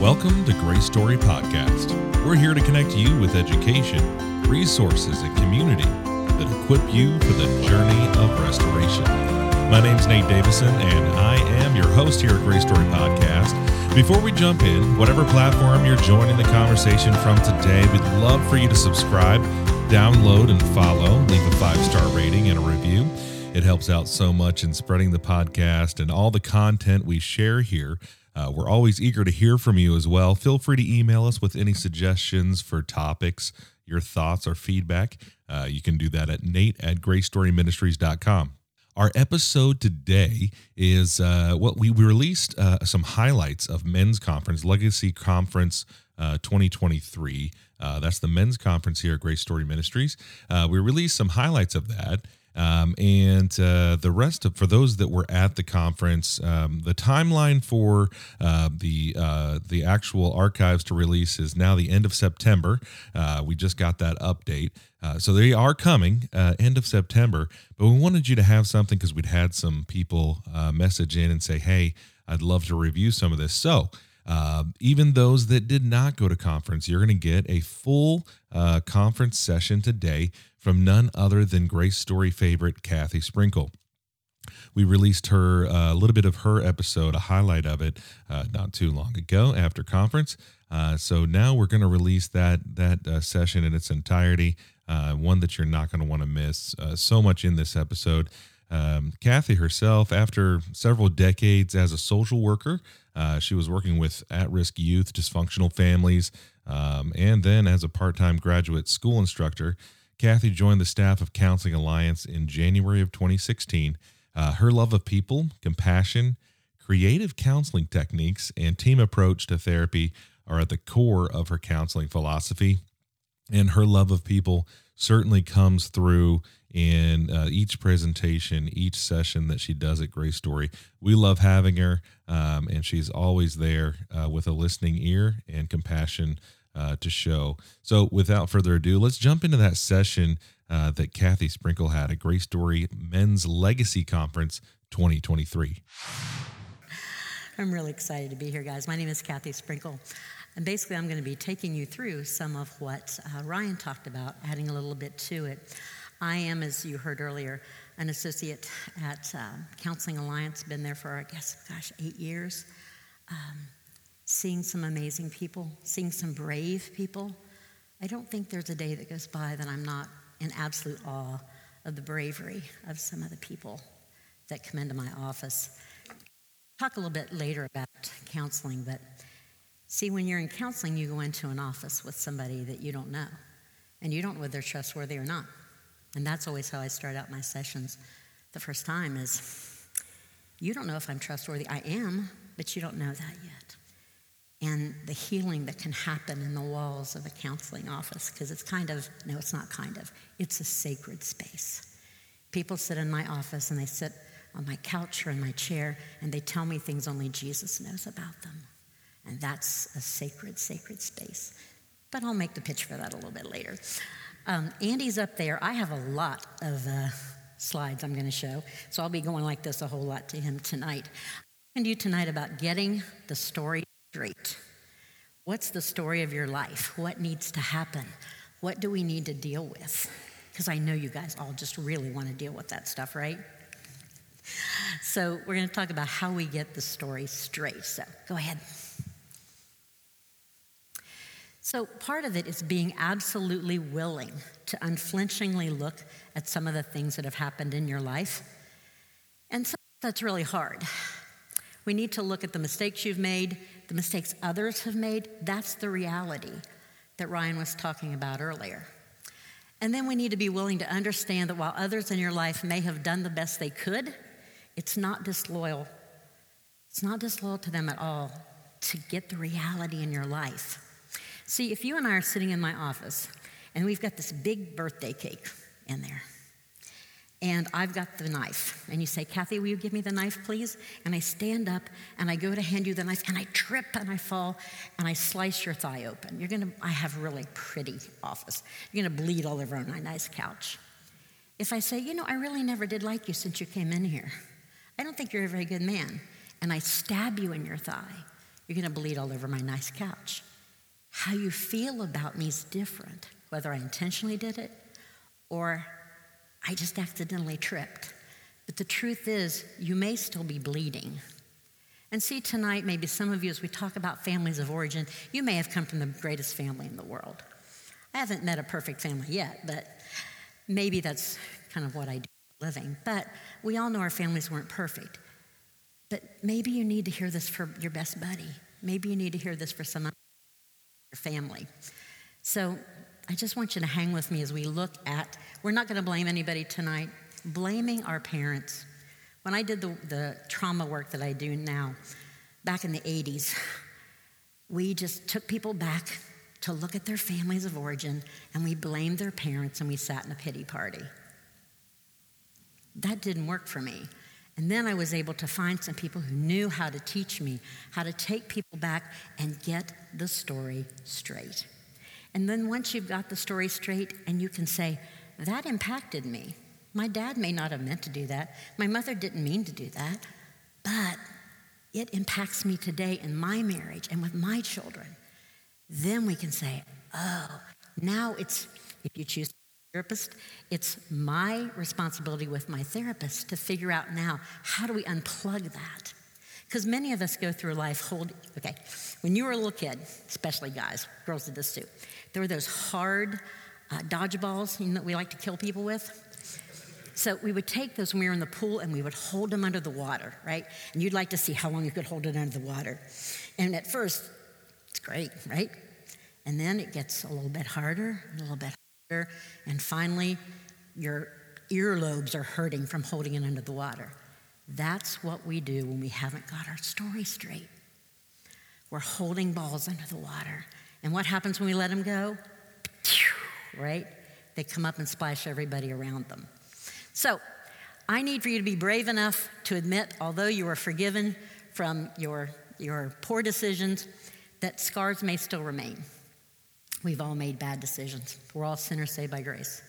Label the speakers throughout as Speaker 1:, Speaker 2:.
Speaker 1: Welcome to Grace Story Podcast. We're here to connect you with education, resources, and community that equip you for the journey of restoration. My name's Nate Davison, and I am your host here at Grace Story Podcast. Before we jump in, whatever platform you're joining the conversation from today, we'd love for you to subscribe, download, and follow. Leave a five star rating and a review. It helps out so much in spreading the podcast and all the content we share here. Uh, we're always eager to hear from you as well. Feel free to email us with any suggestions for topics, your thoughts, or feedback. Uh, you can do that at nate at gracestoryministries.com. Our episode today is uh, what we, we released uh, some highlights of Men's Conference, Legacy Conference uh, 2023. Uh, that's the men's conference here at Grace Story Ministries. Uh, we released some highlights of that. Um, and uh, the rest of for those that were at the conference, um, the timeline for uh, the uh, the actual archives to release is now the end of September. Uh, we just got that update, uh, so they are coming uh, end of September. But we wanted you to have something because we'd had some people message in and say, "Hey, I'd love to review some of this." So. Uh, even those that did not go to conference, you're going to get a full uh, conference session today from none other than Grace Story favorite Kathy Sprinkle. We released her uh, a uh, little bit of her episode, a highlight of it, uh, not too long ago after conference. Uh, so now we're going to release that that uh, session in its entirety, uh, one that you're not going to want to miss. so much in this episode. Um, Kathy herself, after several decades as a social worker, she was working with at-risk youth, dysfunctional families, um, and then as a part-time graduate school instructor. Kathy joined the staff of Counseling Alliance in January of 2016. Uh, her love of people, compassion, creative counseling techniques, and team approach to therapy are at the core of her counseling philosophy. And her love of people certainly comes through in uh, each presentation, each session that she does at Grace Story. We love having her, um, and she's always there uh, with a listening ear and compassion uh, to show. So, without further ado, let's jump into that session uh, that Kathy Sprinkle had at Grace Story Men's Legacy Conference 2023.
Speaker 2: I'm really excited to be here, guys. My name is Kathy Sprinkle. And basically, I'm going to be taking you through some of what uh, Ryan talked about, adding a little bit to it. I am, as you heard earlier, an associate at uh, Counseling Alliance, been there for, I guess, gosh, eight years. Um, seeing some amazing people, seeing some brave people. I don't think there's a day that goes by that I'm not in absolute awe of the bravery of some of the people that come into my office. Talk a little bit later about counseling, but see, when you're in counseling, you go into an office with somebody that you don't know, and you don't know whether they're trustworthy or not. And that's always how I start out my sessions the first time is you don't know if I'm trustworthy. I am, but you don't know that yet and the healing that can happen in the walls of a counseling office because it's kind of, no, it's not kind of, it's a sacred space. People sit in my office and they sit on my couch or in my chair and they tell me things only Jesus knows about them. And that's a sacred, sacred space. But I'll make the pitch for that a little bit later. Um, Andy's up there. I have a lot of uh, slides I'm going to show, so I'll be going like this a whole lot to him tonight. To you tonight about getting the story straight. What's the story of your life? What needs to happen? What do we need to deal with? Because I know you guys all just really want to deal with that stuff, right? So, we're going to talk about how we get the story straight. So, go ahead. So, part of it is being absolutely willing to unflinchingly look at some of the things that have happened in your life. And so that's really hard. We need to look at the mistakes you've made, the mistakes others have made. That's the reality that Ryan was talking about earlier. And then we need to be willing to understand that while others in your life may have done the best they could, it's not disloyal. It's not disloyal to them at all to get the reality in your life. See, if you and I are sitting in my office and we've got this big birthday cake in there, and I've got the knife. And you say, Kathy, will you give me the knife, please? And I stand up and I go to hand you the knife and I trip and I fall and I slice your thigh open. You're gonna, I have a really pretty office. You're gonna bleed all over my nice couch. If I say, you know, I really never did like you since you came in here, I don't think you're a very good man, and I stab you in your thigh, You're to bleed all over my nice couch. How you feel about me is different, whether I intentionally did it or I just accidentally tripped. But the truth is, you may still be bleeding. And see, tonight, maybe some of you, as we talk about families of origin, you may have come from the greatest family in the world. I haven't met a perfect family yet, but maybe that's kind of what I do living. But we all know our families weren't perfect. But maybe you need to hear this for your best buddy. Maybe you need to hear this for some of your family. So I just want you to hang with me as we look at, we're not going to blame anybody tonight, blaming our parents. When I did the, the trauma work that I do now, back in the 80s, we just took people back to look at their families of origin and we blamed their parents and we sat in a pity party. That didn't work for me. And then I was able to find some people who knew how to teach me how to take people back and get the story straight. And then once you've got the story straight and you can say, that impacted me. My dad may not have meant to do that. My mother didn't mean to do that. But it impacts me today in my marriage and with my children. Then we can say, oh, now it's, if you choose therapist, it's my responsibility with my therapist to figure out now how do we unplug that? Because many of us go through life hold, okay, when you were a little kid, especially guys, girls did this too, there were those hard uh, dodgeballs you know, that we like to kill people with. So we would take those when we were in the pool and we would hold them under the water, right? And you'd like to see how long you could hold it under the water. And at first, it's great, right? And then it gets a little bit harder, a little bit and finally, your earlobes are hurting from holding it under the water. That's what we do when we haven't got our story straight. We're holding balls under the water. And what happens when we let them go? Right? They come up and splash everybody around them. So, I need for you to be brave enough to admit, although you are forgiven from your, your poor decisions, that scars may still remain. We've all made bad decisions. We're all sinners saved by grace.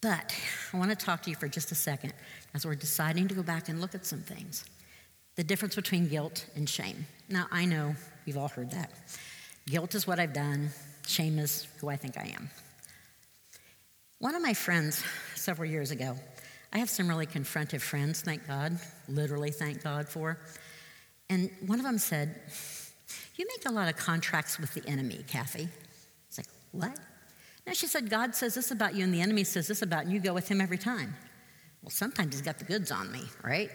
Speaker 2: But I want to talk to you for just a second as we're deciding to go back and look at some things. The difference between guilt and shame. Now, I know we've all heard that. Guilt is what I've done, shame is who I think I am. One of my friends several years ago, I have some really confrontive friends, thank God, literally thank God for. And one of them said, You make a lot of contracts with the enemy, Kathy. It's like, What? No, she said, God says this about you, and the enemy says this about you, and you go with him every time. Well, sometimes he's got the goods on me, right?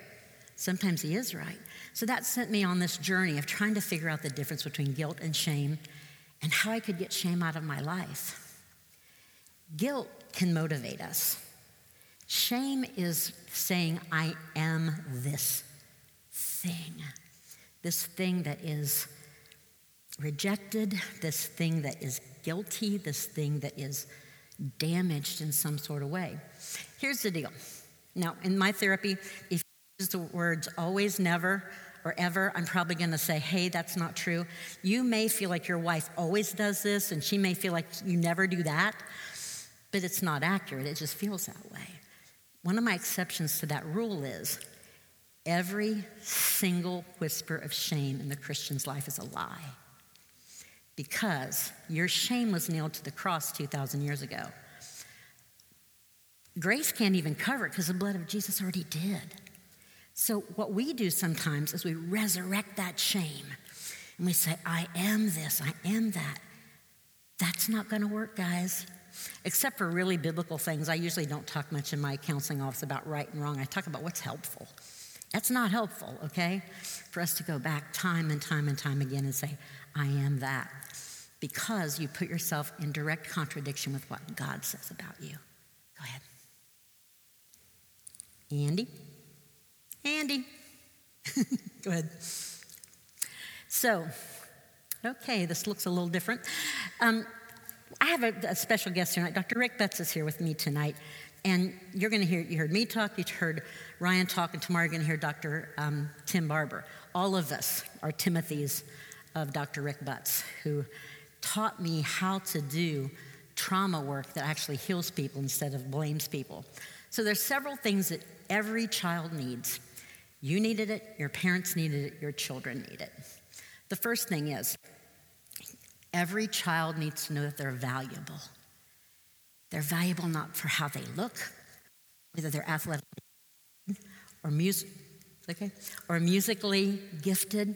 Speaker 2: Sometimes he is right. So that sent me on this journey of trying to figure out the difference between guilt and shame and how I could get shame out of my life. Guilt can motivate us. Shame is saying, I am this thing, this thing that is rejected, this thing that is guilty, this thing that is damaged in some sort of way. Here's the deal. Now, in my therapy, if you use the words always, never, or ever, I'm probably going to say, hey, that's not true. You may feel like your wife always does this, and she may feel like you never do that, but it's not accurate. It just feels that way. One of my exceptions to that rule is every single whisper of shame in the Christian's life is a lie. Because your shame was nailed to the cross 2,000 years ago. Grace can't even cover it because the blood of Jesus already did. So, what we do sometimes is we resurrect that shame and we say, I am this, I am that. That's not going to work, guys. Except for really biblical things. I usually don't talk much in my counseling office about right and wrong. I talk about what's helpful. That's not helpful, okay? For us to go back time and time and time again and say, I am that. Because you put yourself in direct contradiction with what God says about you. Go ahead. Andy? Andy. Go ahead. So, okay, this looks a little different. Um, I have a, a, special guest tonight. Dr. Rick Betts is here with me tonight. And you're going to hear, you heard me talk, you heard Ryan talk, and tomorrow you're going to hear Dr. Um, Tim Barber. All of us are Timothys of Dr. Rick Betts, who taught me how to do trauma work that actually heals people instead of blames people. So there's several things that every child needs. You needed it, your parents needed it, your children need it. The first thing is every child needs to know that they're valuable. They're valuable not for how they look, whether they're athletic or music, okay, or musically gifted.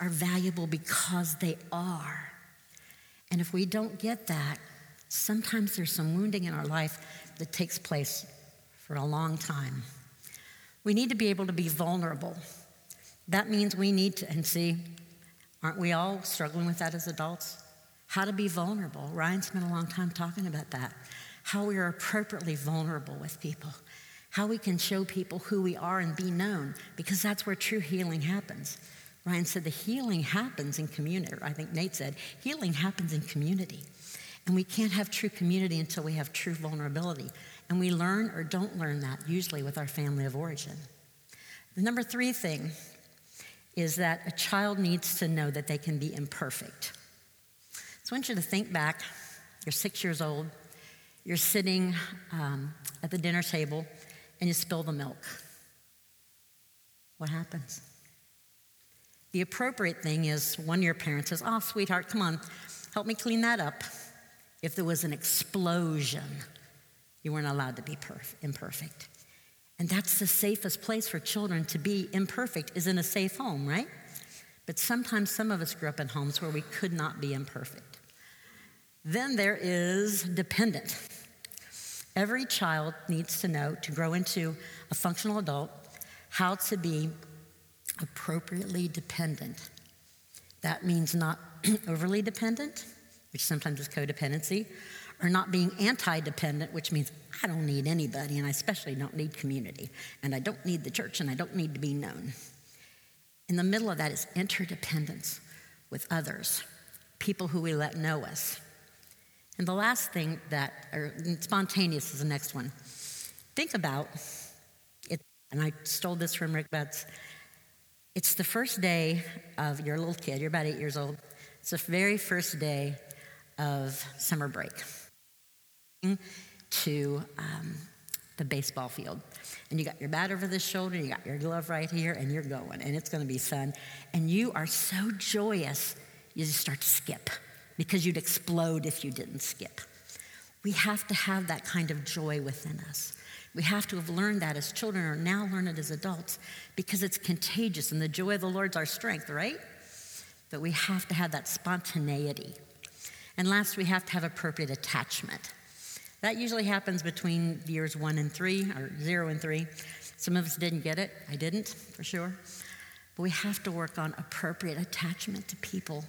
Speaker 2: Are valuable because they are. And if we don't get that, sometimes there's some wounding in our life that takes place for a long time. We need to be able to be vulnerable. That means we need to, and see, aren't we all struggling with that as adults? How to be vulnerable. Ryan spent a long time talking about that. How we are appropriately vulnerable with people. How we can show people who we are and be known, because that's where true healing happens. Ryan said the healing happens in community. I think Nate said healing happens in community. And we can't have true community until we have true vulnerability. And we learn or don't learn that usually with our family of origin. The number three thing is that a child needs to know that they can be imperfect. So I want you to think back. You're six years old, you're sitting um, at the dinner table, and you spill the milk. What happens? The appropriate thing is one of your parents says, Oh, sweetheart, come on, help me clean that up. If there was an explosion, you weren't allowed to be perf- imperfect. And that's the safest place for children to be imperfect, is in a safe home, right? But sometimes some of us grew up in homes where we could not be imperfect. Then there is dependent. Every child needs to know to grow into a functional adult how to be appropriately dependent. That means not overly dependent, which sometimes is codependency, or not being anti dependent, which means I don't need anybody, and I especially don't need community, and I don't need the church, and I don't need to be known. In the middle of that is interdependence with others, people who we let know us. And the last thing that, or spontaneous is the next one. Think about it, and I stole this from Rick Betts. It's the first day of your little kid, you're about eight years old. It's the very first day of summer break to um, the baseball field. And you got your bat over the shoulder, you got your glove right here, and you're going, and it's to be fun. And you are so joyous, you just start to skip because you'd explode if you didn't skip. We have to have that kind of joy within us. We have to have learned that as children or now learn it as adults because it's contagious and the joy of the Lord's our strength, right? But we have to have that spontaneity. And last, we have to have appropriate attachment. That usually happens between years one and three, or zero and three. Some of us didn't get it. I didn't, for sure. But we have to work on appropriate attachment to people.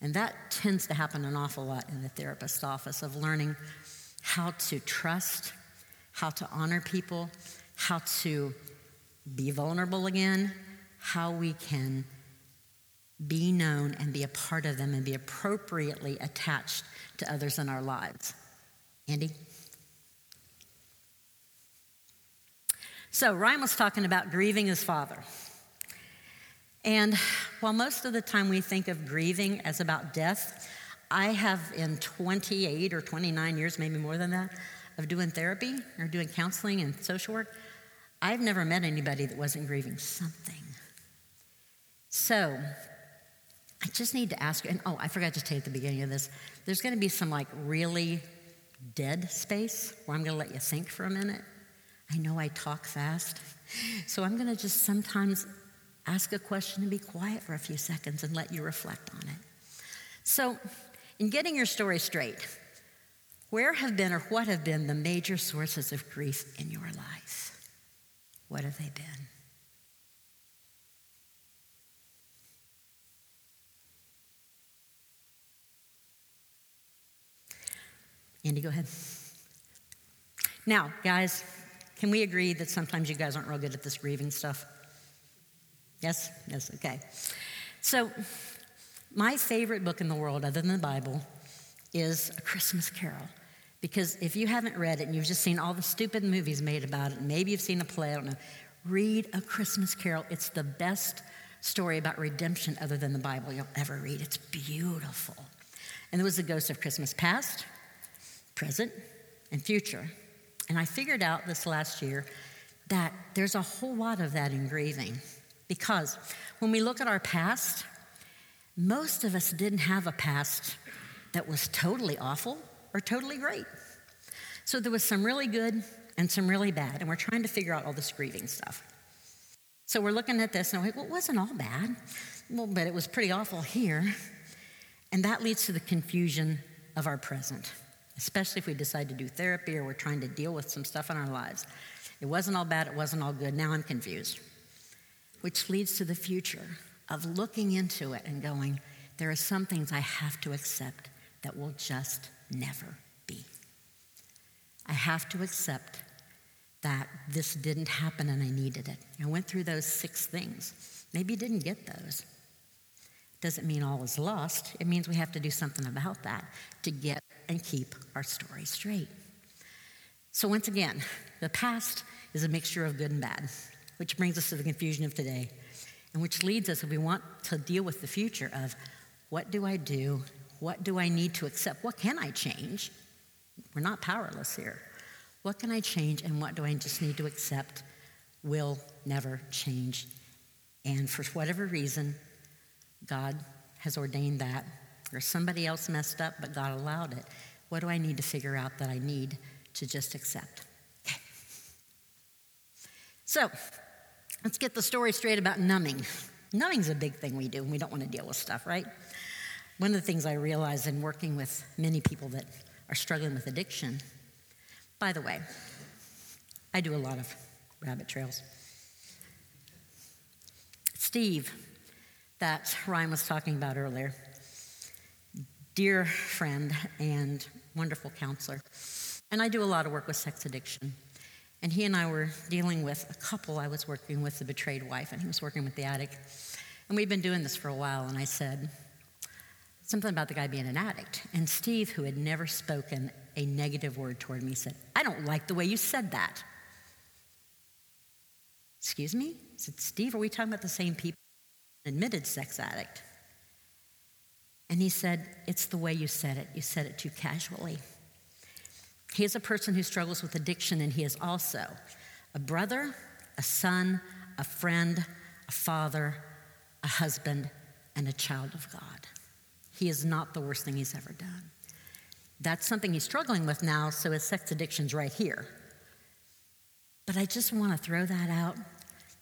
Speaker 2: And that tends to happen an awful lot in the therapist's office of learning how to trust, how to honor people, how to be vulnerable again, how we can be known and be a part of them and be appropriately attached to others in our lives. Andy? So, Ryan was talking about grieving his father. And while most of the time we think of grieving as about death, I have in 28 or 29 years, maybe more than that, of doing therapy or doing counseling and social work, I've never met anybody that wasn't grieving something. So, I just need to ask and oh, I forgot to you at the beginning of this, there's to be some like really dead space where I'm to let you think for a minute. I know I talk fast, so I'm to just sometimes ask a question and be quiet for a few seconds and let you reflect on it. So, in getting your story straight, where have been or what have been the major sources of grief in your life? What have they been? Andy, go ahead. Now, guys, can we agree that sometimes you guys aren't real good at this grieving stuff? Yes? Yes, okay. So, my favorite book in the world, other than the Bible, is A Christmas Carol. Because if you haven't read it and you've just seen all the stupid movies made about it, maybe you've seen a play, I don't know, read A Christmas Carol. It's the best story about redemption other than the Bible you'll ever read. It's beautiful. And there was the ghost of Christmas past, present, and future. And I figured out this last year that there's a whole lot of that in grieving. Because when we look at our past, most of us didn't have a past that was totally awful or totally great. So there was some really good and some really bad, and we're trying to figure out all this grieving stuff. So we're looking at this and we're like, well, it wasn't all bad. Well, but it was pretty awful here. And that leads to the confusion of our present, especially if we decide to do therapy or we're trying to deal with some stuff in our lives. It wasn't all bad, it wasn't all good. Now I'm confused. Which leads to the future of looking into it and going, there are some things I have to accept that will just never be. I have to accept that this didn't happen and I needed it. I went through those six things. Maybe you didn't get those. Doesn't mean all is lost. It means we have to do something about that to get and keep our story straight. So, once again, the past is a mixture of good and bad, which brings us to the confusion of today, and which leads us, if we want to deal with the future, of what do I do? What do I need to accept? What can I change? We're not powerless here. What can I change and what do I just need to accept will never change? And for whatever reason, God has ordained that, or somebody else messed up, but God allowed it. What do I need to figure out that I need to just accept? Okay. So, let's get the story straight about numbing. Numbing's a big thing we do when we don't want to deal with stuff, right? One of the things I realize in working with many people that are struggling with addiction by the way, I do a lot of rabbit trails. Steve, that Ryan was talking about earlier, dear friend and wonderful counselor. And I do a lot of work with sex addiction. And he and I were dealing with a couple I was working with, the betrayed wife, and he was working with the addict. And we've been doing this for a while, and I said something about the guy being an addict. And Steve, who had never spoken a negative word toward me, said, I don't like the way you said that. Excuse me? I said, Steve, are we talking about the same people? Admitted sex addict. And he said, It's the way you said it. You said it too casually. He is a person who struggles with addiction, and he is also a brother, a son, a friend, a father, a husband, and a child of God. He is not the worst thing he's ever done. That's something he's struggling with now, so his sex addiction's right here. But I just want to throw that out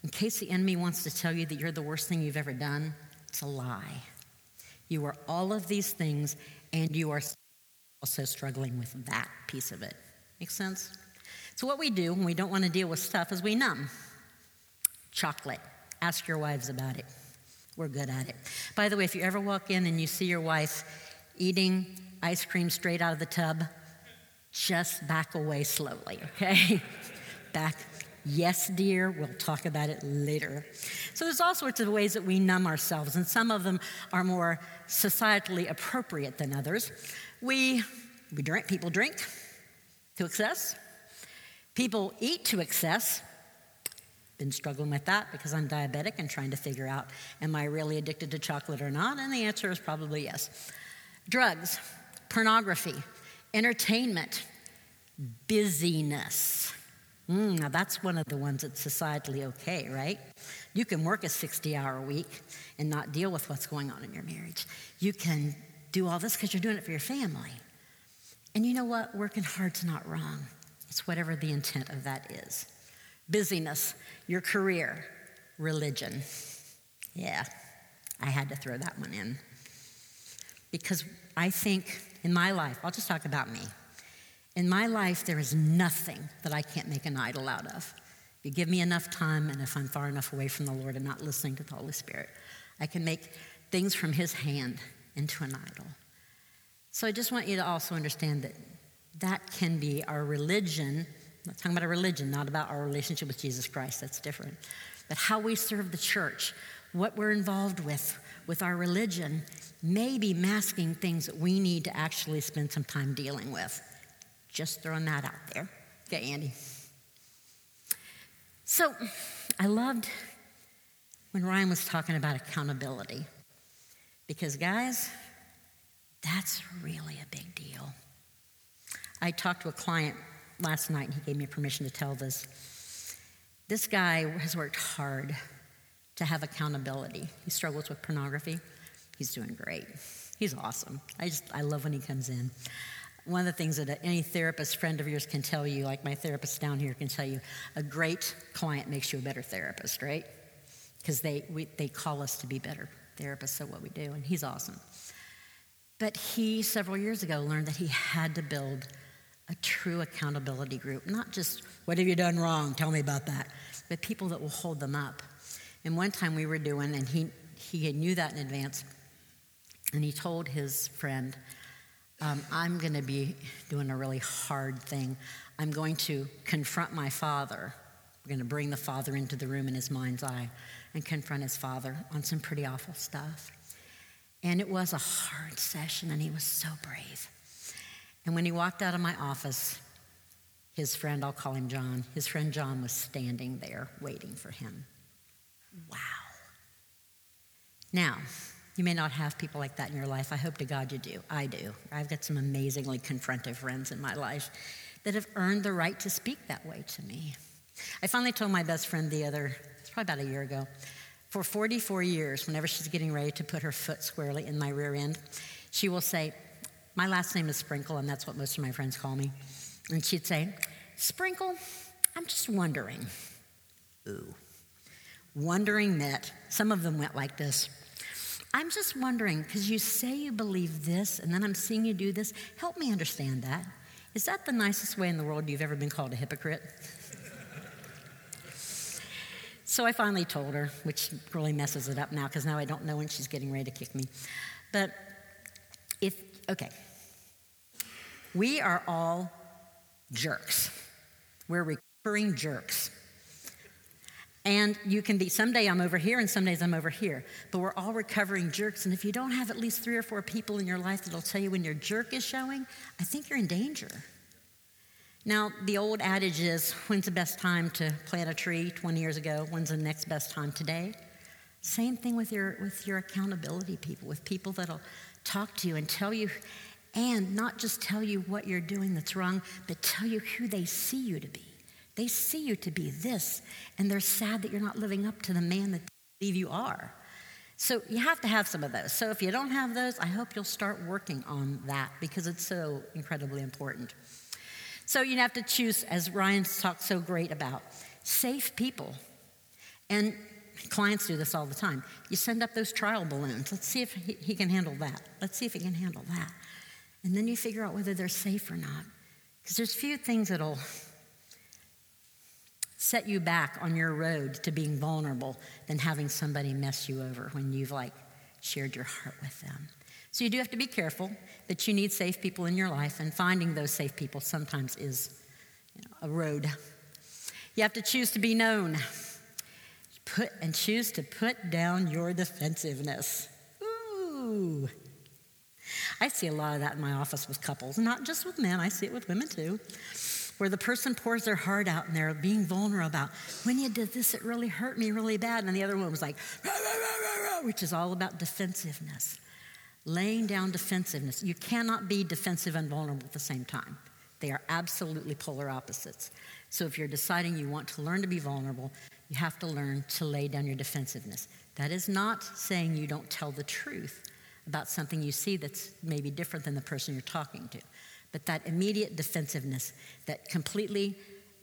Speaker 2: in case the enemy wants to tell you that you're the worst thing you've ever done. It's a lie. You are all of these things, and you are also struggling with that piece of it. Make sense? So, what we do when we don't want to deal with stuff is we numb. Chocolate. Ask your wives about it. We're good at it. By the way, if you ever walk in and you see your wife eating ice cream straight out of the tub, just back away slowly, okay? back. Yes, dear, we'll talk about it later. So there's all sorts of ways that we numb ourselves, and some of them are more societally appropriate than others. We, we drink, people drink to excess. People eat to excess. Been struggling with that because I'm diabetic and trying to figure out am I really addicted to chocolate or not? And the answer is probably yes. Drugs pornography, entertainment, busyness. Mm, now, that's one of the ones that's societally okay, right? You can work a 60 hour week and not deal with what's going on in your marriage. You can do all this because you're doing it for your family. And you know what? Working hard's not wrong. It's whatever the intent of that is. Busyness, your career, religion. Yeah, I had to throw that one in. Because I think in my life, I'll just talk about me. In my life, there is nothing that I can't make an idol out of. If you give me enough time, and if I'm far enough away from the Lord and not listening to the Holy Spirit, I can make things from His hand into an idol. So I just want you to also understand that that can be our religion. I'm not talking about a religion, not about our relationship with Jesus Christ, that's different. But how we serve the church, what we're involved with, with our religion, may be masking things that we need to actually spend some time dealing with. Just throwing that out there. Okay, Andy. So I loved when Ryan was talking about accountability. Because, guys, that's really a big deal. I talked to a client last night and he gave me permission to tell this. This guy has worked hard to have accountability. He struggles with pornography. He's doing great. He's awesome. I just, I love when he comes in. One of the things that any therapist friend of yours can tell you, like my therapist down here can tell you, a great client makes you a better therapist, right? Because they, they call us to be better therapists at what we do, and he's awesome. But he, several years ago, learned that he had to build a true accountability group, not just, what have you done wrong? Tell me about that, but people that will hold them up. And one time we were doing, and he, he knew that in advance, and he told his friend, um, I'm going to be doing a really hard thing. I'm going to confront my father. We're going to bring the father into the room in his mind's eye and confront his father on some pretty awful stuff. And it was a hard session, and he was so brave. And when he walked out of my office, his friend, I'll call him John, his friend John was standing there waiting for him. Wow. Now, you may not have people like that in your life. I hope to God you do. I do. I've got some amazingly confrontive friends in my life that have earned the right to speak that way to me. I finally told my best friend the other, it's probably about a year ago, for 44 years, whenever she's getting ready to put her foot squarely in my rear end, she will say, My last name is Sprinkle, and that's what most of my friends call me. And she'd say, Sprinkle, I'm just wondering. Ooh. Wondering that. Some of them went like this. I'm just wondering, because you say you believe this, and then I'm seeing you do this. Help me understand that. Is that the nicest way in the world you've ever been called a hypocrite? so I finally told her, which really messes it up now, because now I don't know when she's getting ready to kick me. But if, okay, we are all jerks. We're recurring jerks. And you can be, someday I'm over here and some days I'm over here. But we're all recovering jerks. And if you don't have at least three or four people in your life that'll tell you when your jerk is showing, I think you're in danger. Now, the old adage is when's the best time to plant a tree 20 years ago? When's the next best time today? Same thing with your, with your accountability people, with people that'll talk to you and tell you, and not just tell you what you're doing that's wrong, but tell you who they see you to be. They see you to be this, and they're sad that you're not living up to the man that they believe you are. So you have to have some of those. So if you don't have those, I hope you'll start working on that because it's so incredibly important. So you have to choose, as Ryan's talked so great about, safe people. And clients do this all the time. You send up those trial balloons. Let's see if he, he can handle that. Let's see if he can handle that. And then you figure out whether they're safe or not. Because there's few things that'll set you back on your road to being vulnerable than having somebody mess you over when you've like shared your heart with them. So you do have to be careful that you need safe people in your life, and finding those safe people sometimes is you know, a road. You have to choose to be known. Put and choose to put down your defensiveness. Ooh. I see a lot of that in my office with couples, not just with men, I see it with women too where the person pours their heart out and they're being vulnerable about, when you did this, it really hurt me really bad. And the other one was like, rah, rah, rah, which is all about defensiveness, laying down defensiveness. You cannot be defensive and vulnerable at the same time. They are absolutely polar opposites. So if you're deciding you want to learn to be vulnerable, you have to learn to lay down your defensiveness. That is not saying you don't tell the truth about something you see that's maybe different than the person you're talking to but that immediate defensiveness that completely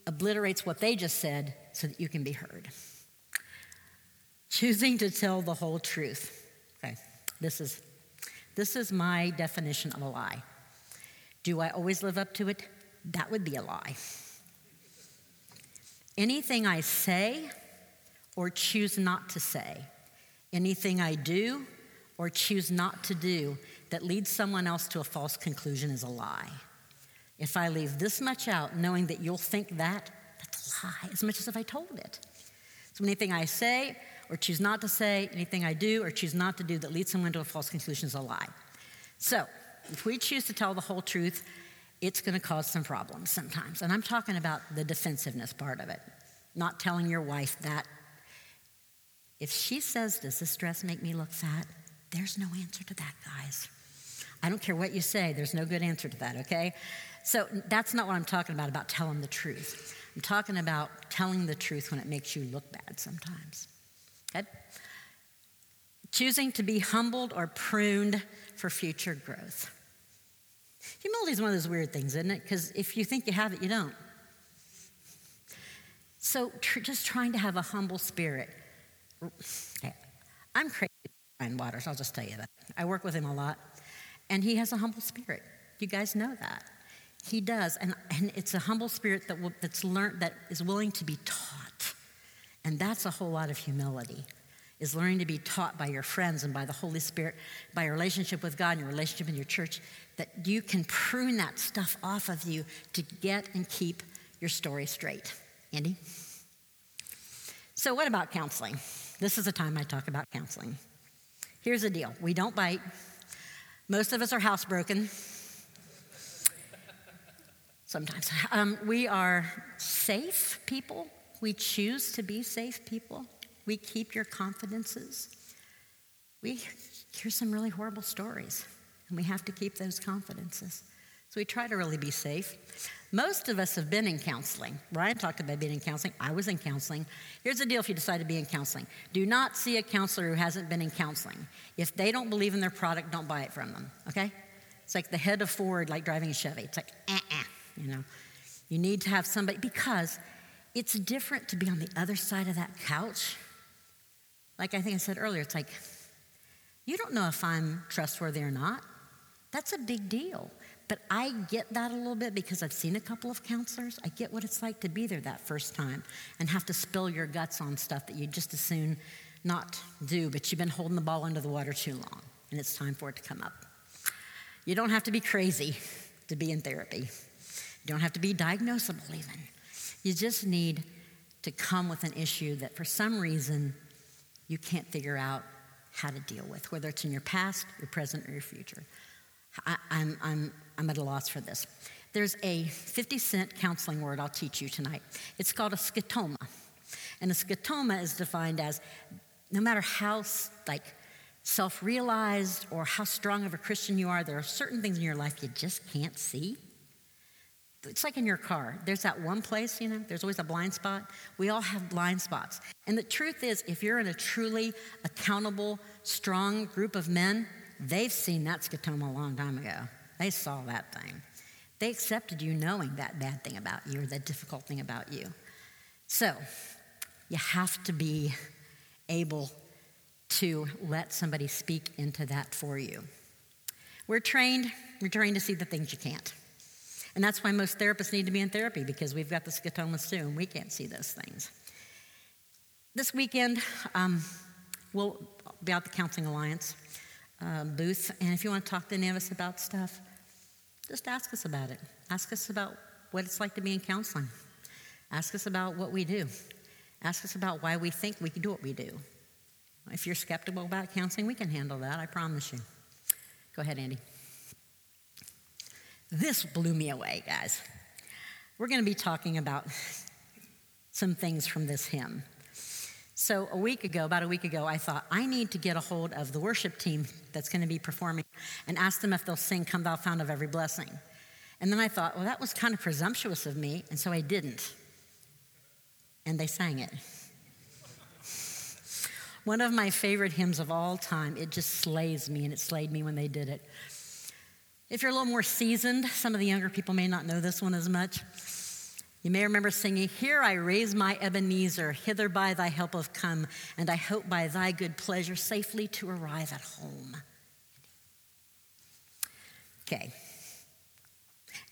Speaker 2: obliterates what they just said so that you can be heard. Choosing to tell the whole truth. Okay, this is, this is my definition of a lie. Do I always live up to it? That would be a lie. Anything I say or choose not to say, anything I do or choose not to do that leads someone else to a false conclusion is a lie. If I leave this much out, knowing that you'll think that, that's a lie, as much as if I told it. So anything I say or choose not to say, anything I do or choose not to do that leads someone to a false conclusion is a lie. So if we choose to tell the whole truth, it's going to cause some problems sometimes. And I'm talking about the defensiveness part of it, not telling your wife that. If she says, Does this dress make me look fat? There's no answer to that, guys. I don't care what you say, there's no good answer to that, okay? So that's not what I'm talking about, about telling the truth. I'm talking about telling the truth when it makes you look bad sometimes. Okay? choosing to be humbled or pruned for future growth. Humility is one of those weird things, isn't it? Because if you think you have it, you don't. So tr- just trying to have a humble spirit. Okay. I'm crazy Waters, I'll just tell you that. I work with him a lot, and he has a humble spirit. You guys know that. He does, and, and it's a humble spirit that will, that's learned, that is willing to be taught. And that's a whole lot of humility, is learning to be taught by your friends and by the Holy Spirit, by your relationship with God and your relationship in your church, that you can prune that stuff off of you to get and keep your story straight. Andy? So, what about counseling? This is the time I talk about counseling. Here's the deal we don't bite, most of us are housebroken. Sometimes. Um, we are safe people. We choose to be safe people. We keep your confidences. We hear some really horrible stories, and we have to keep those confidences. So we try to really be safe. Most of us have been in counseling. Ryan talked about being in counseling. I was in counseling. Here's the deal if you decide to be in counseling do not see a counselor who hasn't been in counseling. If they don't believe in their product, don't buy it from them, okay? It's like the head of Ford, like driving a Chevy. It's like, eh, eh, you know. You need to have somebody, because it's different to be on the other side of that couch. Like I think I said earlier, it's like, you don't know if I'm trustworthy or not. That's a big deal. But I get that a little bit because I've seen a couple of counselors. I get what it's like to be there that first time and have to spill your guts on stuff that you just as soon not do, but you've been holding the ball under the water too long and it's time for it to come up. You don't have to be crazy to be in therapy, you don't have to be diagnosable even. You just need to come with an issue that for some reason you can't figure out how to deal with, whether it's in your past, your present, or your future. I, I'm, I'm I'm at a loss for this. There's a 50 cent counseling word I'll teach you tonight. It's called a scotoma. And a scotoma is defined as no matter how like self-realized or how strong of a Christian you are, there are certain things in your life you just can't see. It's like in your car. There's that one place, you know, there's always a blind spot. We all have blind spots. And the truth is, if you're in a truly accountable, strong group of men, they've seen that scotoma a long time ago. They saw that thing. They accepted you knowing that bad thing about you or that difficult thing about you. So, you have to be able to let somebody speak into that for you. We're trained, we're trained to see the things you can't. And that's why most therapists need to be in therapy because we've got the scotomas too and we can't see those things. This weekend, um, we'll be at the Counseling Alliance uh, booth, and if you want to talk to any of us about stuff, just ask us about it. Ask us about what it's like to be in counseling. Ask us about what we do. Ask us about why we think we can do what we do. If you're skeptical about counseling, we can handle that, I promise you. Go ahead, Andy. This blew me away, guys. We're going to be talking about some things from this hymn. So, a week ago, about a week ago, I thought, I need to get a hold of the worship team that's going to be performing and ask them if they'll sing Come Thou Fount of Every Blessing. And then I thought, well, that was kind of presumptuous of me, and so I didn't. And they sang it. One of my favorite hymns of all time. It just slays me, and it slayed me when they did it. If you're a little more seasoned, some of the younger people may not know this one as much. You may remember singing, Here I raise my Ebenezer, hither by thy help have come, and I hope by thy good pleasure safely to arrive at home. Okay.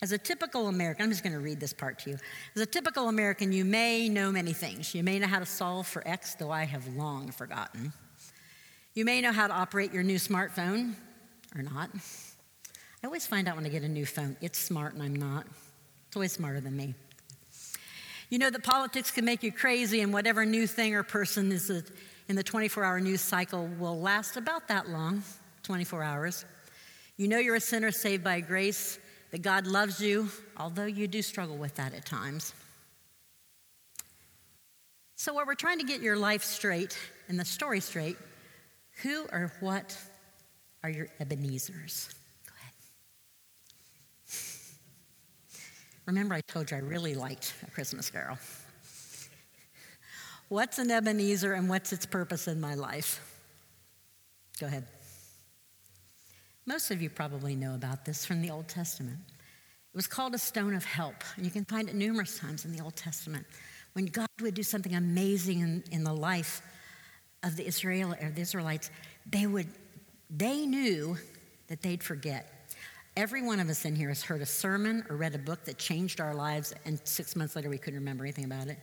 Speaker 2: As a typical American, I'm just going to read this part to you. As a typical American, you may know many things. You may know how to solve for X, though I have long forgotten. You may know how to operate your new smartphone or not. I always find out when I get a new phone, it's smart and I'm not. It's always smarter than me. You know that politics can make you crazy, and whatever new thing or person is in the 24 hour news cycle will last about that long 24 hours. You know you're a sinner saved by grace, that God loves you, although you do struggle with that at times. So, while we're trying to get your life straight and the story straight, who or what are your Ebenezers? Remember, I told you I really liked A Christmas Carol. What's an Ebenezer and what's its purpose in my life? Go ahead. Most of you probably know about this from the Old Testament. It was called a stone of help. And you can find it numerous times in the Old Testament. When God would do something amazing in, in the life of the, Israel, or the Israelites, they, would, they knew that they'd forget. Every one of us in here has heard a sermon or read a book that changed our lives, and six months later we couldn't remember anything about it.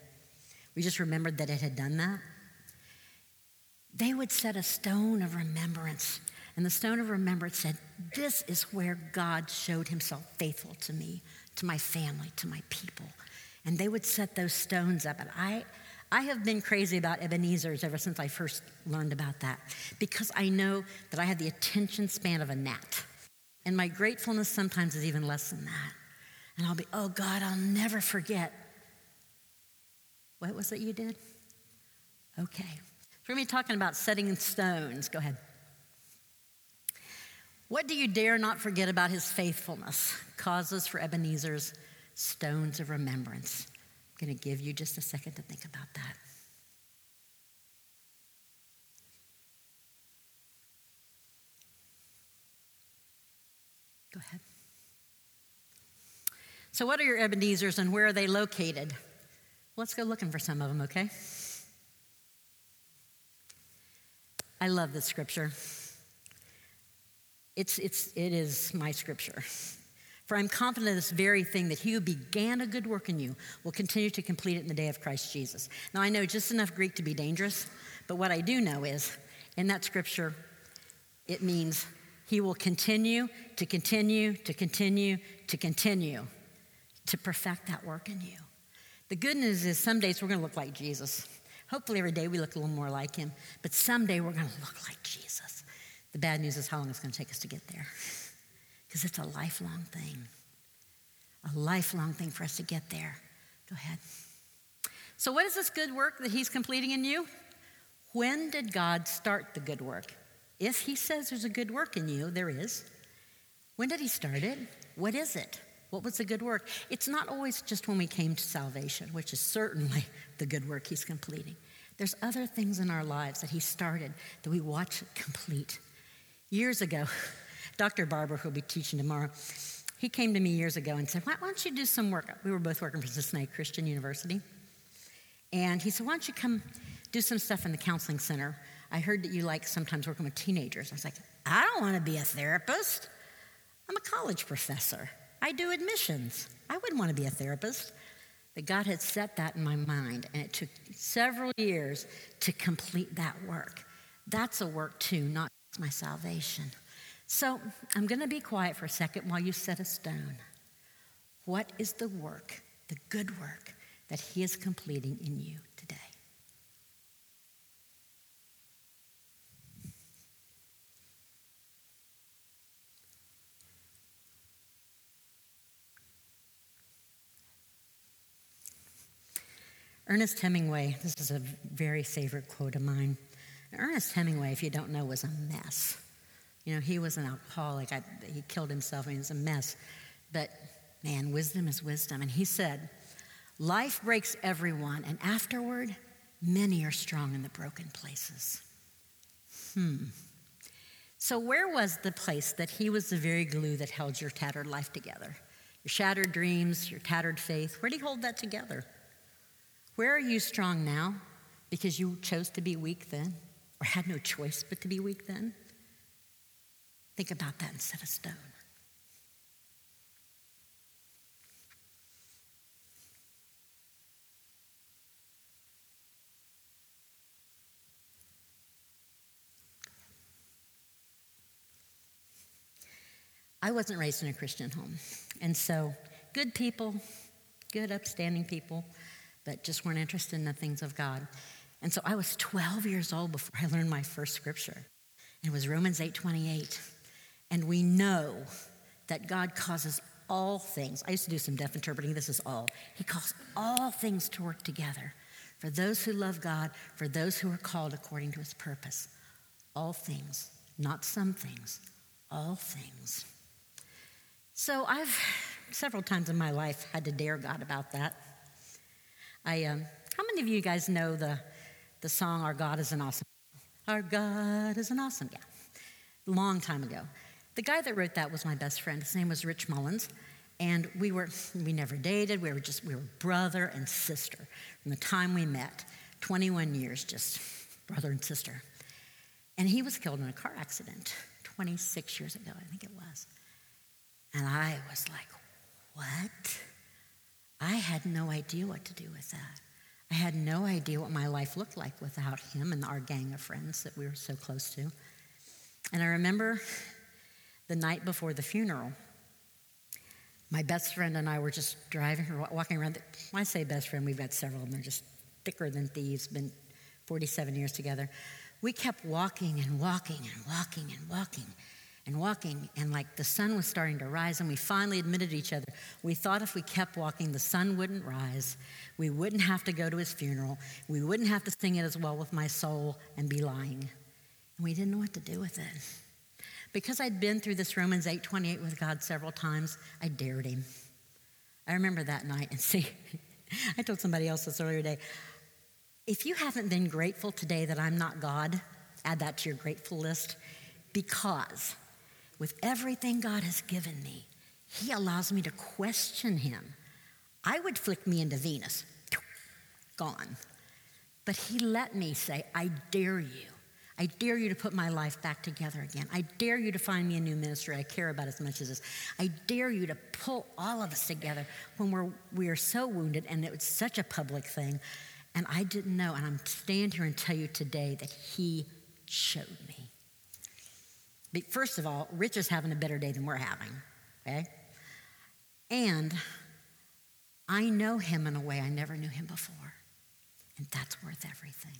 Speaker 2: We just remembered that it had done that. They would set a stone of remembrance and the stone of remembrance said, This is where God showed himself faithful to me, to my family, to my people. And they would set those stones up. And I, I have been crazy about Ebenezer's ever since I first learned about that because I know that I have the attention span of a gnat. And my gratefulness sometimes is even less than that. And I'll be, oh God, I'll never forget. What was it you did? Okay. We're going to be talking about setting stones. Go ahead. What do you dare not forget about his faithfulness? Causes for Ebenezer's stones of remembrance. I'm going to give you just a second to think about that. Go ahead. So, what are your Ebenezer's and where are they located? Let's go looking for some of them, okay? I love this scripture. It's, it's, it is my scripture. For I'm confident of this very thing that he who began a good work in you will continue to complete it in the day of Christ Jesus. Now, I know just enough Greek to be dangerous, but what I do know is in that scripture, it means he will continue to continue to continue to continue to perfect that work in you. The good news is some days we're going to look like Jesus. Hopefully, every day we look a little more like him, but someday we're going to look like Jesus. The bad news is how long it's going to take us to get there. Because it's a lifelong thing. A lifelong thing for us to get there. Go ahead. So, what is this good work that He's completing in you? When did God start the good work? If He says there's a good work in you, there is. When did He start it? What is it? What was the good work? It's not always just when we came to salvation, which is certainly the good work He's completing. There's other things in our lives that He started that we watch complete. Years ago, Dr. Barber, who'll be teaching tomorrow, he came to me years ago and said, Why don't you do some work? We were both working for Cincinnati Christian University. And he said, Why don't you come do some stuff in the counseling center? I heard that you like sometimes working with teenagers. I was like, I don't want to be a therapist. I'm a college professor. I do admissions. I wouldn't want to be a therapist. But God had set that in my mind, and it took several years to complete that work. That's a work too, not my salvation. So I'm going to be quiet for a second while you set a stone. What is the work, the good work that He is completing in you today? Ernest Hemingway, this is a very favorite quote of mine. Ernest Hemingway, if you don't know, was a mess. You know, he was an alcoholic. I, he killed himself. I mean, he was a mess. But man, wisdom is wisdom. And he said, Life breaks everyone, and afterward, many are strong in the broken places. Hmm. So, where was the place that he was the very glue that held your tattered life together? Your shattered dreams, your tattered faith, where did he hold that together? Where are you strong now because you chose to be weak then? or had no choice but to be weak then? Think about that instead of stone. I wasn't raised in a Christian home. And so, good people, good, upstanding people, but just weren't interested in the things of God. And so I was 12 years old before I learned my first scripture. And it was Romans 8:28. And we know that God causes all things. I used to do some deaf interpreting. This is all. He calls all things to work together for those who love God, for those who are called according to his purpose. All things, not some things, all things. So I've several times in my life had to dare God about that. I, um, how many of you guys know the the song Our God is an Awesome Our God is an Awesome, yeah. long time ago. The guy that wrote that was my best friend. His name was Rich Mullins. And we were, we never dated. We were just, we were brother and sister from the time we met. 21 years, just brother and sister. And he was killed in a car accident 26 years ago, I think it was. And I was like, what? I had no idea what to do with that. I had no idea what my life looked like without him and our gang of friends that we were so close to. And I remember the night before the funeral, my best friend and I were just driving or walking around. When I say best friend, we've got several of them. They're just thicker than thieves, been 47 years together. We kept walking and walking and walking and walking and walking, and like the sun was starting to rise, and we finally admitted to each other we thought if we kept walking, the sun wouldn't rise. We wouldn't have to go to his funeral. We wouldn't have to sing it as well with my soul and be lying. And we didn't know what to do with it. Because I'd been through this Romans 8:28 with God several times, I dared him. I remember that night and see, I told somebody else this earlier today. If you haven't been grateful today that I'm not God, add that to your grateful list because with everything God has given me, He allows me to question Him. I would flick me into Venus, gone. But He let me say, I dare you I dare you to put my life back together again. I dare you to find me a new ministry I care about as much as this. I dare you to pull all of us together when we're, we are so wounded and it was such a public thing. And I didn't know. And I'm standing here and tell you today that he showed me. First of all, Rich is having a better day than we're having, okay? And I know him in a way I never knew him before. And that's worth everything.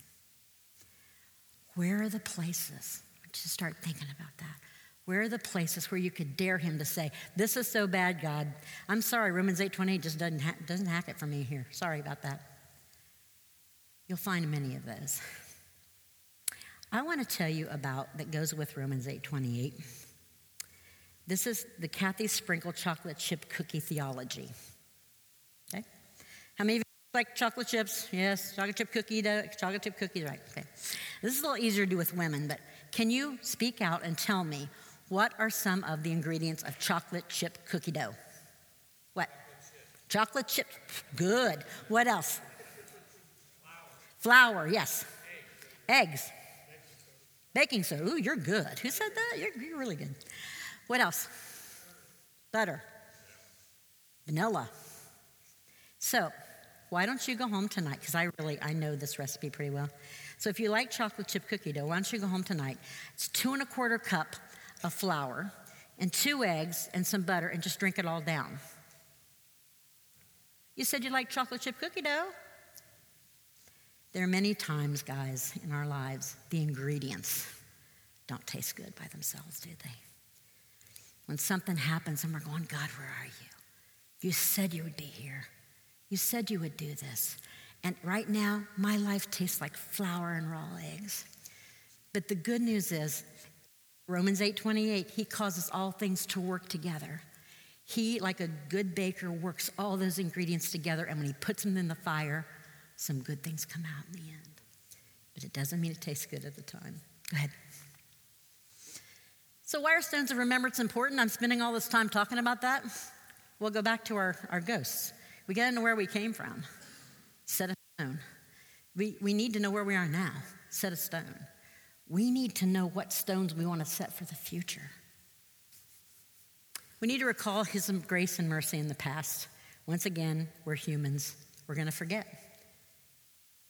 Speaker 2: Where are the places? Just start thinking about that. Where are the places where you could dare him to say, This is so bad, God. I'm sorry, Romans 8 28 just doesn't, ha- doesn't hack it for me here. Sorry about that. You'll find many of those. I want to tell you about that goes with Romans 8:28. This is the Kathy Sprinkle chocolate chip cookie theology. Okay? How many of you like chocolate chips, yes, chocolate chip cookie, dough. chocolate chip cookies, right? Okay. This is a little easier to do with women, but can you speak out and tell me what are some of the ingredients of chocolate chip cookie dough? What? Chocolate chip. Good. What else? Flour, Flour yes. Eggs. Eggs. Baking soda. Ooh, you're good. Who said that? You're, you're really good. What else? Butter. Vanilla. So, why don't you go home tonight? Because I really, I know this recipe pretty well. So if you like chocolate chip cookie dough, why don't you go home tonight? It's two and a quarter cup of flour and two eggs and some butter and just drink it all down. You said you like chocolate chip cookie dough? There are many times, guys, in our lives, the ingredients don't taste good by themselves, do they? When something happens and we're going, God, where are you? You said you would be here. You said you would do this. And right now, my life tastes like flour and raw eggs. But the good news is, Romans 8:28, he causes all things to work together. He, like a good baker, works all those ingredients together, and when he puts them in the fire, some good things come out in the end. But it doesn't mean it tastes good at the time. Go ahead. So, why are stones of remembrance important? I'm spending all this time talking about that. We'll go back to our, our ghosts. We got to know where we came from. Set a stone. We, we need to know where we are now. Set a stone. We need to know what stones we want to set for the future. We need to recall His grace and mercy in the past. Once again, we're humans. We're going to forget.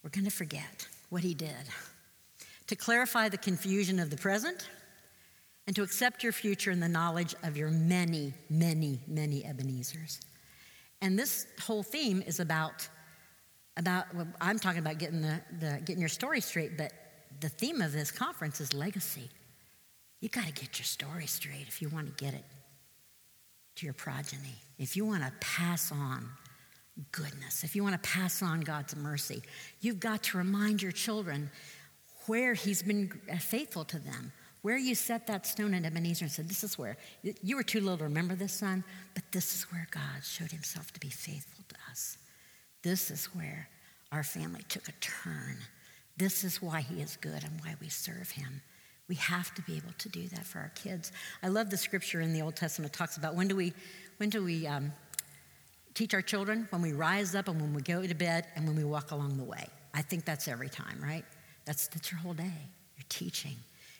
Speaker 2: We're going to forget what He did. To clarify the confusion of the present and to accept your future in the knowledge of your many, many, many Ebenezers. And this whole theme is about, about well, I'm talking about getting, the, the, getting your story straight, but the theme of this conference is legacy. You got to get your story straight if you want to get it to your progeny. If you want to pass on goodness, if you want to pass on God's mercy, you've got to remind your children where He's been faithful to them, where you set that stone in Ebenezer and said, This is where, you were too little to remember this, son, but this is where God showed himself to be faithful to us. This is where our family took a turn. This is why he is good and why we serve him. We have to be able to do that for our kids. I love the scripture in the Old Testament talks about when do we, when do we um, teach our children? When we rise up and when we go to bed and when we walk along the way. I think that's every time, right? That's, that's your whole day. You're teaching,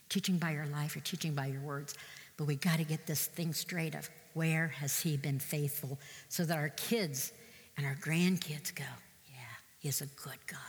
Speaker 2: teaching by your life, you're teaching by your words. But we got to get this thing straight of where has He been faithful so that our kids and our grandkids go, yeah, He's a good God.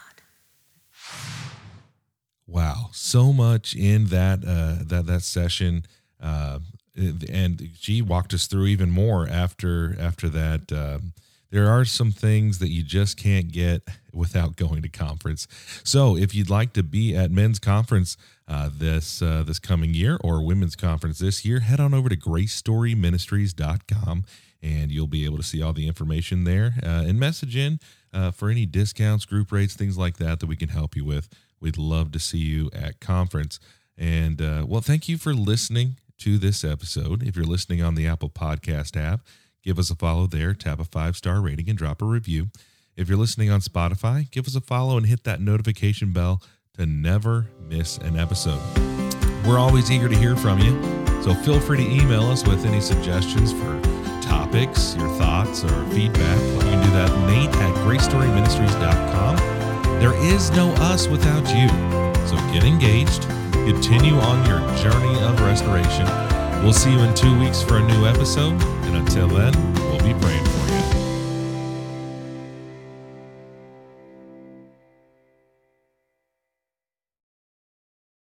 Speaker 1: Wow, so much in that uh, that that session, uh, and she walked us through even more after after that. Um, there are some things that you just can't get without going to conference. So, if you'd like to be at men's conference uh, this uh, this coming year or women's conference this year, head on over to GraceStoryMinistries.com and you'll be able to see all the information there uh, and message in uh, for any discounts, group rates, things like that that we can help you with. We'd love to see you at conference. And uh, well, thank you for listening to this episode. If you're listening on the Apple Podcast app, give us a follow there, tap a five star rating, and drop a review. If you're listening on Spotify, give us a follow and hit that notification bell to never miss an episode. We're always eager to hear from you, so feel free to email us with any suggestions for topics, your thoughts, or feedback. You can do that, Nate at GraceStoryMinistries.com. There is no us without you, so get engaged, continue on your journey of restoration We'll see you in two weeks for a new episode. And until then, we'll be praying